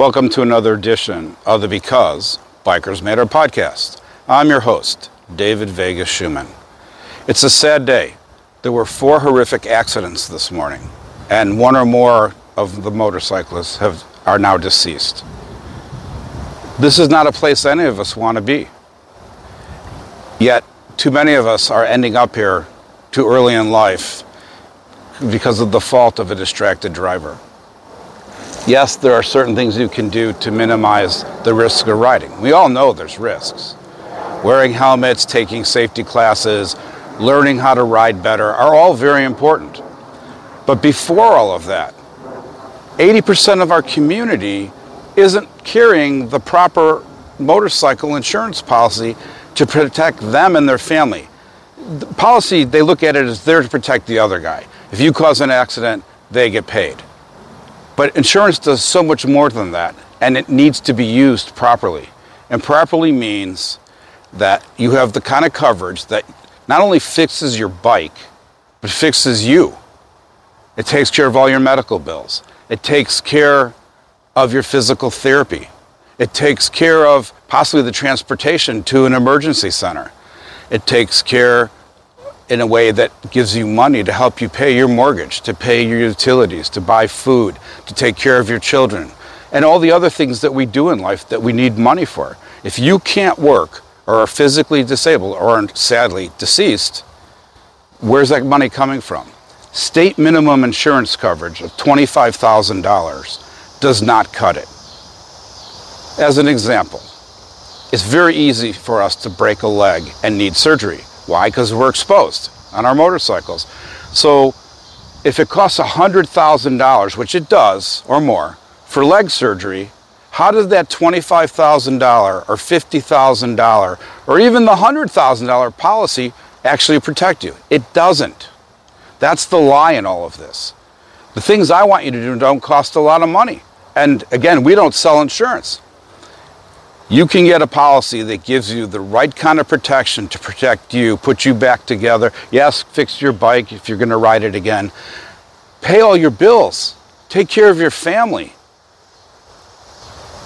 Welcome to another edition of the Because Bikers Matter podcast. I'm your host, David Vegas Shuman. It's a sad day. There were four horrific accidents this morning, and one or more of the motorcyclists have, are now deceased. This is not a place any of us want to be. Yet, too many of us are ending up here too early in life because of the fault of a distracted driver. Yes, there are certain things you can do to minimize the risk of riding. We all know there's risks. Wearing helmets, taking safety classes, learning how to ride better are all very important. But before all of that, 80% of our community isn't carrying the proper motorcycle insurance policy to protect them and their family. The policy, they look at it as there to protect the other guy. If you cause an accident, they get paid. But insurance does so much more than that, and it needs to be used properly. And properly means that you have the kind of coverage that not only fixes your bike, but fixes you. It takes care of all your medical bills. It takes care of your physical therapy. It takes care of possibly the transportation to an emergency center. It takes care in a way that gives you money to help you pay your mortgage, to pay your utilities, to buy food, to take care of your children, and all the other things that we do in life that we need money for. If you can't work or are physically disabled or are sadly deceased, where's that money coming from? State minimum insurance coverage of $25,000 does not cut it. As an example, it's very easy for us to break a leg and need surgery. Why? Because we're exposed on our motorcycles. So if it costs $100,000, which it does or more, for leg surgery, how does that $25,000 or $50,000 or even the $100,000 policy actually protect you? It doesn't. That's the lie in all of this. The things I want you to do don't cost a lot of money. And again, we don't sell insurance. You can get a policy that gives you the right kind of protection to protect you, put you back together. Yes, fix your bike if you're going to ride it again. Pay all your bills. Take care of your family.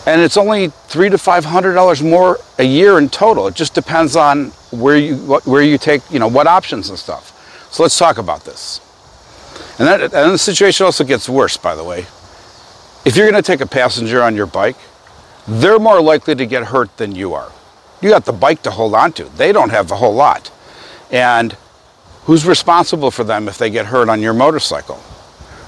And it's only three to five hundred dollars more a year in total. It just depends on where you what, where you take you know what options and stuff. So let's talk about this. And, that, and the situation also gets worse, by the way. If you're going to take a passenger on your bike, they're more likely to get hurt than you are. You got the bike to hold on to. They don't have a whole lot. And who's responsible for them if they get hurt on your motorcycle?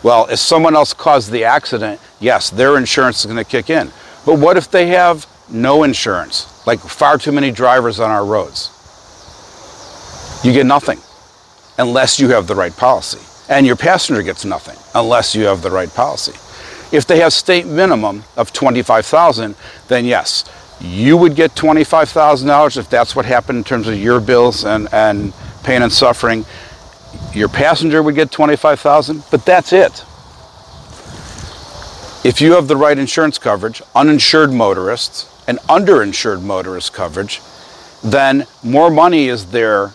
Well, if someone else caused the accident, yes, their insurance is going to kick in. But what if they have no insurance, like far too many drivers on our roads? You get nothing unless you have the right policy. And your passenger gets nothing unless you have the right policy. If they have state minimum of 25,000, then yes, you would get $25,000 if that's what happened in terms of your bills and, and pain and suffering. Your passenger would get 25,000, but that's it. If you have the right insurance coverage, uninsured motorists and underinsured motorist coverage, then more money is there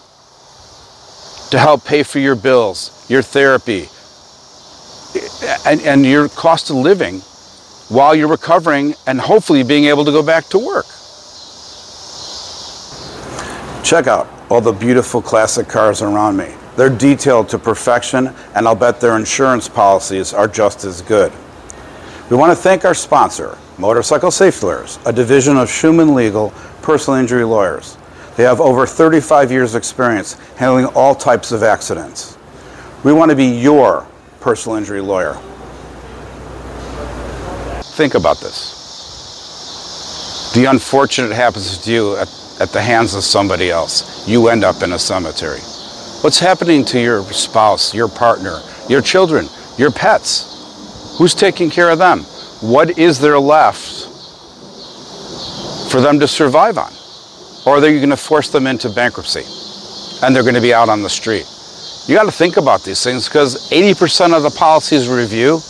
to help pay for your bills, your therapy, and, and your cost of living while you're recovering and hopefully being able to go back to work. Check out all the beautiful classic cars around me. They're detailed to perfection, and I'll bet their insurance policies are just as good. We want to thank our sponsor, Motorcycle Safety Lawyers, a division of Shuman Legal personal injury lawyers. They have over 35 years' experience handling all types of accidents. We want to be your personal injury lawyer. Think about this. The unfortunate happens to you at, at the hands of somebody else. You end up in a cemetery. What's happening to your spouse, your partner, your children, your pets? Who's taking care of them? What is there left for them to survive on? Or are you going to force them into bankruptcy and they're going to be out on the street? You got to think about these things because 80% of the policies review,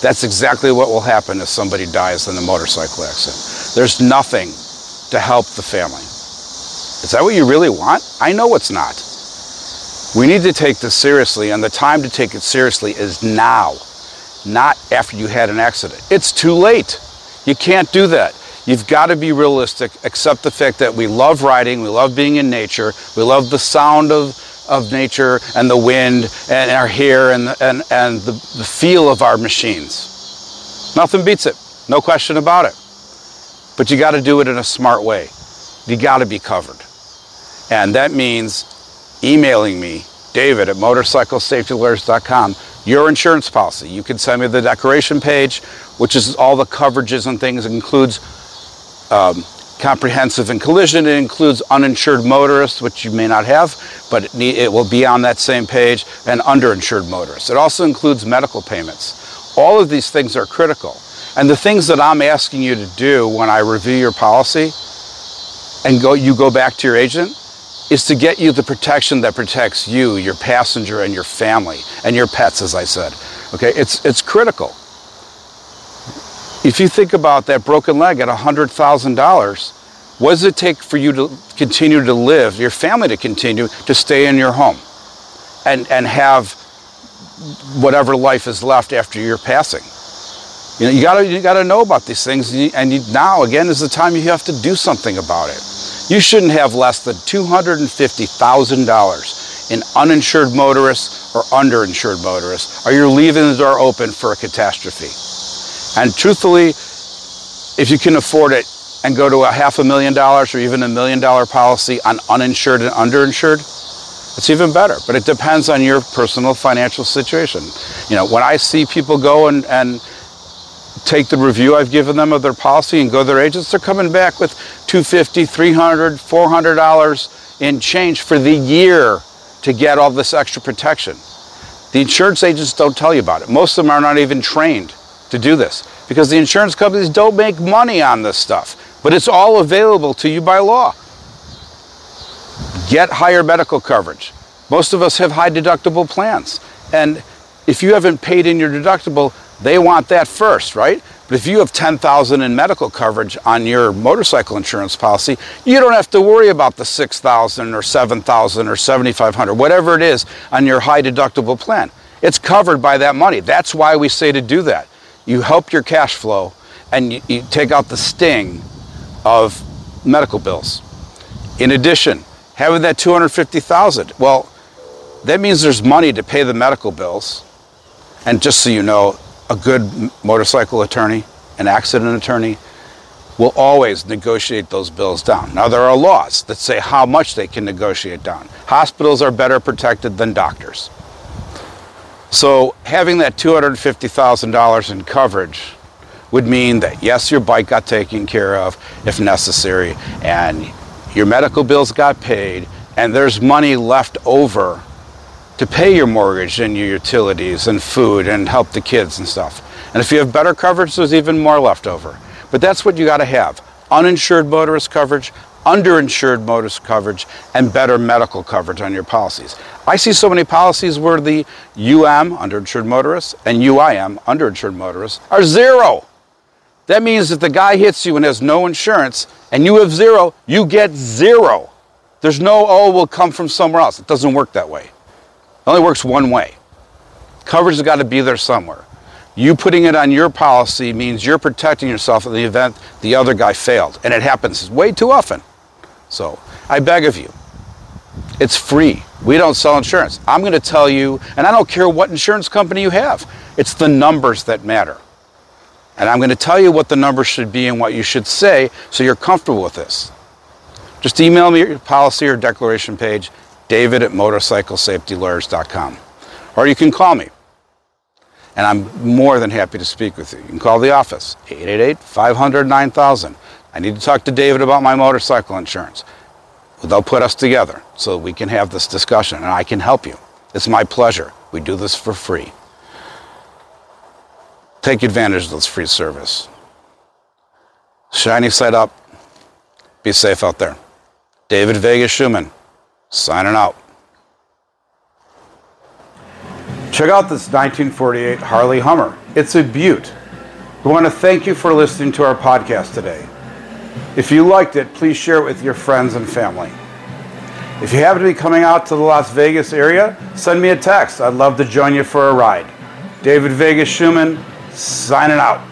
that's exactly what will happen if somebody dies in a motorcycle accident. There's nothing to help the family. Is that what you really want? I know it's not. We need to take this seriously, and the time to take it seriously is now, not after you had an accident. It's too late. You can't do that. You've got to be realistic, accept the fact that we love riding, we love being in nature, we love the sound of, of nature and the wind and our hair and, and, and the, the feel of our machines. Nothing beats it, no question about it. But you got to do it in a smart way. You got to be covered. And that means emailing me, David at motorcyclesafetylawyers.com, your insurance policy. You can send me the declaration page, which is all the coverages and things. It includes um, comprehensive and collision. It includes uninsured motorists, which you may not have, but it, need, it will be on that same page, and underinsured motorists. It also includes medical payments. All of these things are critical. And the things that I'm asking you to do when I review your policy and go, you go back to your agent is to get you the protection that protects you, your passenger, and your family, and your pets, as I said. Okay, it's, it's critical. If you think about that broken leg at $100,000, what does it take for you to continue to live, your family to continue to stay in your home and, and have whatever life is left after your passing? You know, you gotta, you gotta know about these things, and, you, and you, now, again, is the time you have to do something about it. You shouldn't have less than $250,000 in uninsured motorists or underinsured motorists, or you're leaving the door open for a catastrophe. And truthfully, if you can afford it and go to a half a million dollars or even a million dollar policy on uninsured and underinsured, it's even better. But it depends on your personal financial situation. You know, when I see people go and, and take the review I've given them of their policy and go to their agents, they're coming back with 250, 300, 400 dollars in change for the year to get all this extra protection. The insurance agents don't tell you about it. Most of them are not even trained to do this because the insurance companies don't make money on this stuff. But it's all available to you by law. Get higher medical coverage. Most of us have high deductible plans. And if you haven't paid in your deductible, they want that first, right? But if you have 10,000 in medical coverage on your motorcycle insurance policy, you don't have to worry about the 6,000 or 7,000 or 7,500, whatever it is on your high deductible plan. It's covered by that money. That's why we say to do that you help your cash flow and you, you take out the sting of medical bills. In addition, having that 250,000, well, that means there's money to pay the medical bills. And just so you know, a good motorcycle attorney, an accident attorney, will always negotiate those bills down. Now, there are laws that say how much they can negotiate down. Hospitals are better protected than doctors. So having that $250,000 in coverage would mean that yes, your bike got taken care of if necessary, and your medical bills got paid, and there's money left over to pay your mortgage and your utilities and food and help the kids and stuff. And if you have better coverage, there's even more left over. But that's what you got to have uninsured motorist coverage, underinsured motorist coverage, and better medical coverage on your policies. I see so many policies where the UM, underinsured motorists, and UIM, underinsured motorists, are zero. That means if the guy hits you and has no insurance and you have zero, you get zero. There's no, oh, will come from somewhere else. It doesn't work that way. It only works one way. Coverage has got to be there somewhere. You putting it on your policy means you're protecting yourself in the event the other guy failed. And it happens way too often. So I beg of you, it's free. We don't sell insurance. I'm going to tell you, and I don't care what insurance company you have, it's the numbers that matter. And I'm going to tell you what the numbers should be and what you should say so you're comfortable with this. Just email me your policy or declaration page, david at motorcyclesafetylawyers.com. Or you can call me. And I'm more than happy to speak with you. You can call the office, 888 500 9000. I need to talk to David about my motorcycle insurance. They'll put us together so we can have this discussion and I can help you. It's my pleasure. We do this for free. Take advantage of this free service. Shiny side up. Be safe out there. David Vegas Shuman, signing out. Check out this 1948 Harley Hummer. It's a beaut. We want to thank you for listening to our podcast today. If you liked it, please share it with your friends and family. If you happen to be coming out to the Las Vegas area, send me a text. I'd love to join you for a ride. David Vegas Shuman, signing out.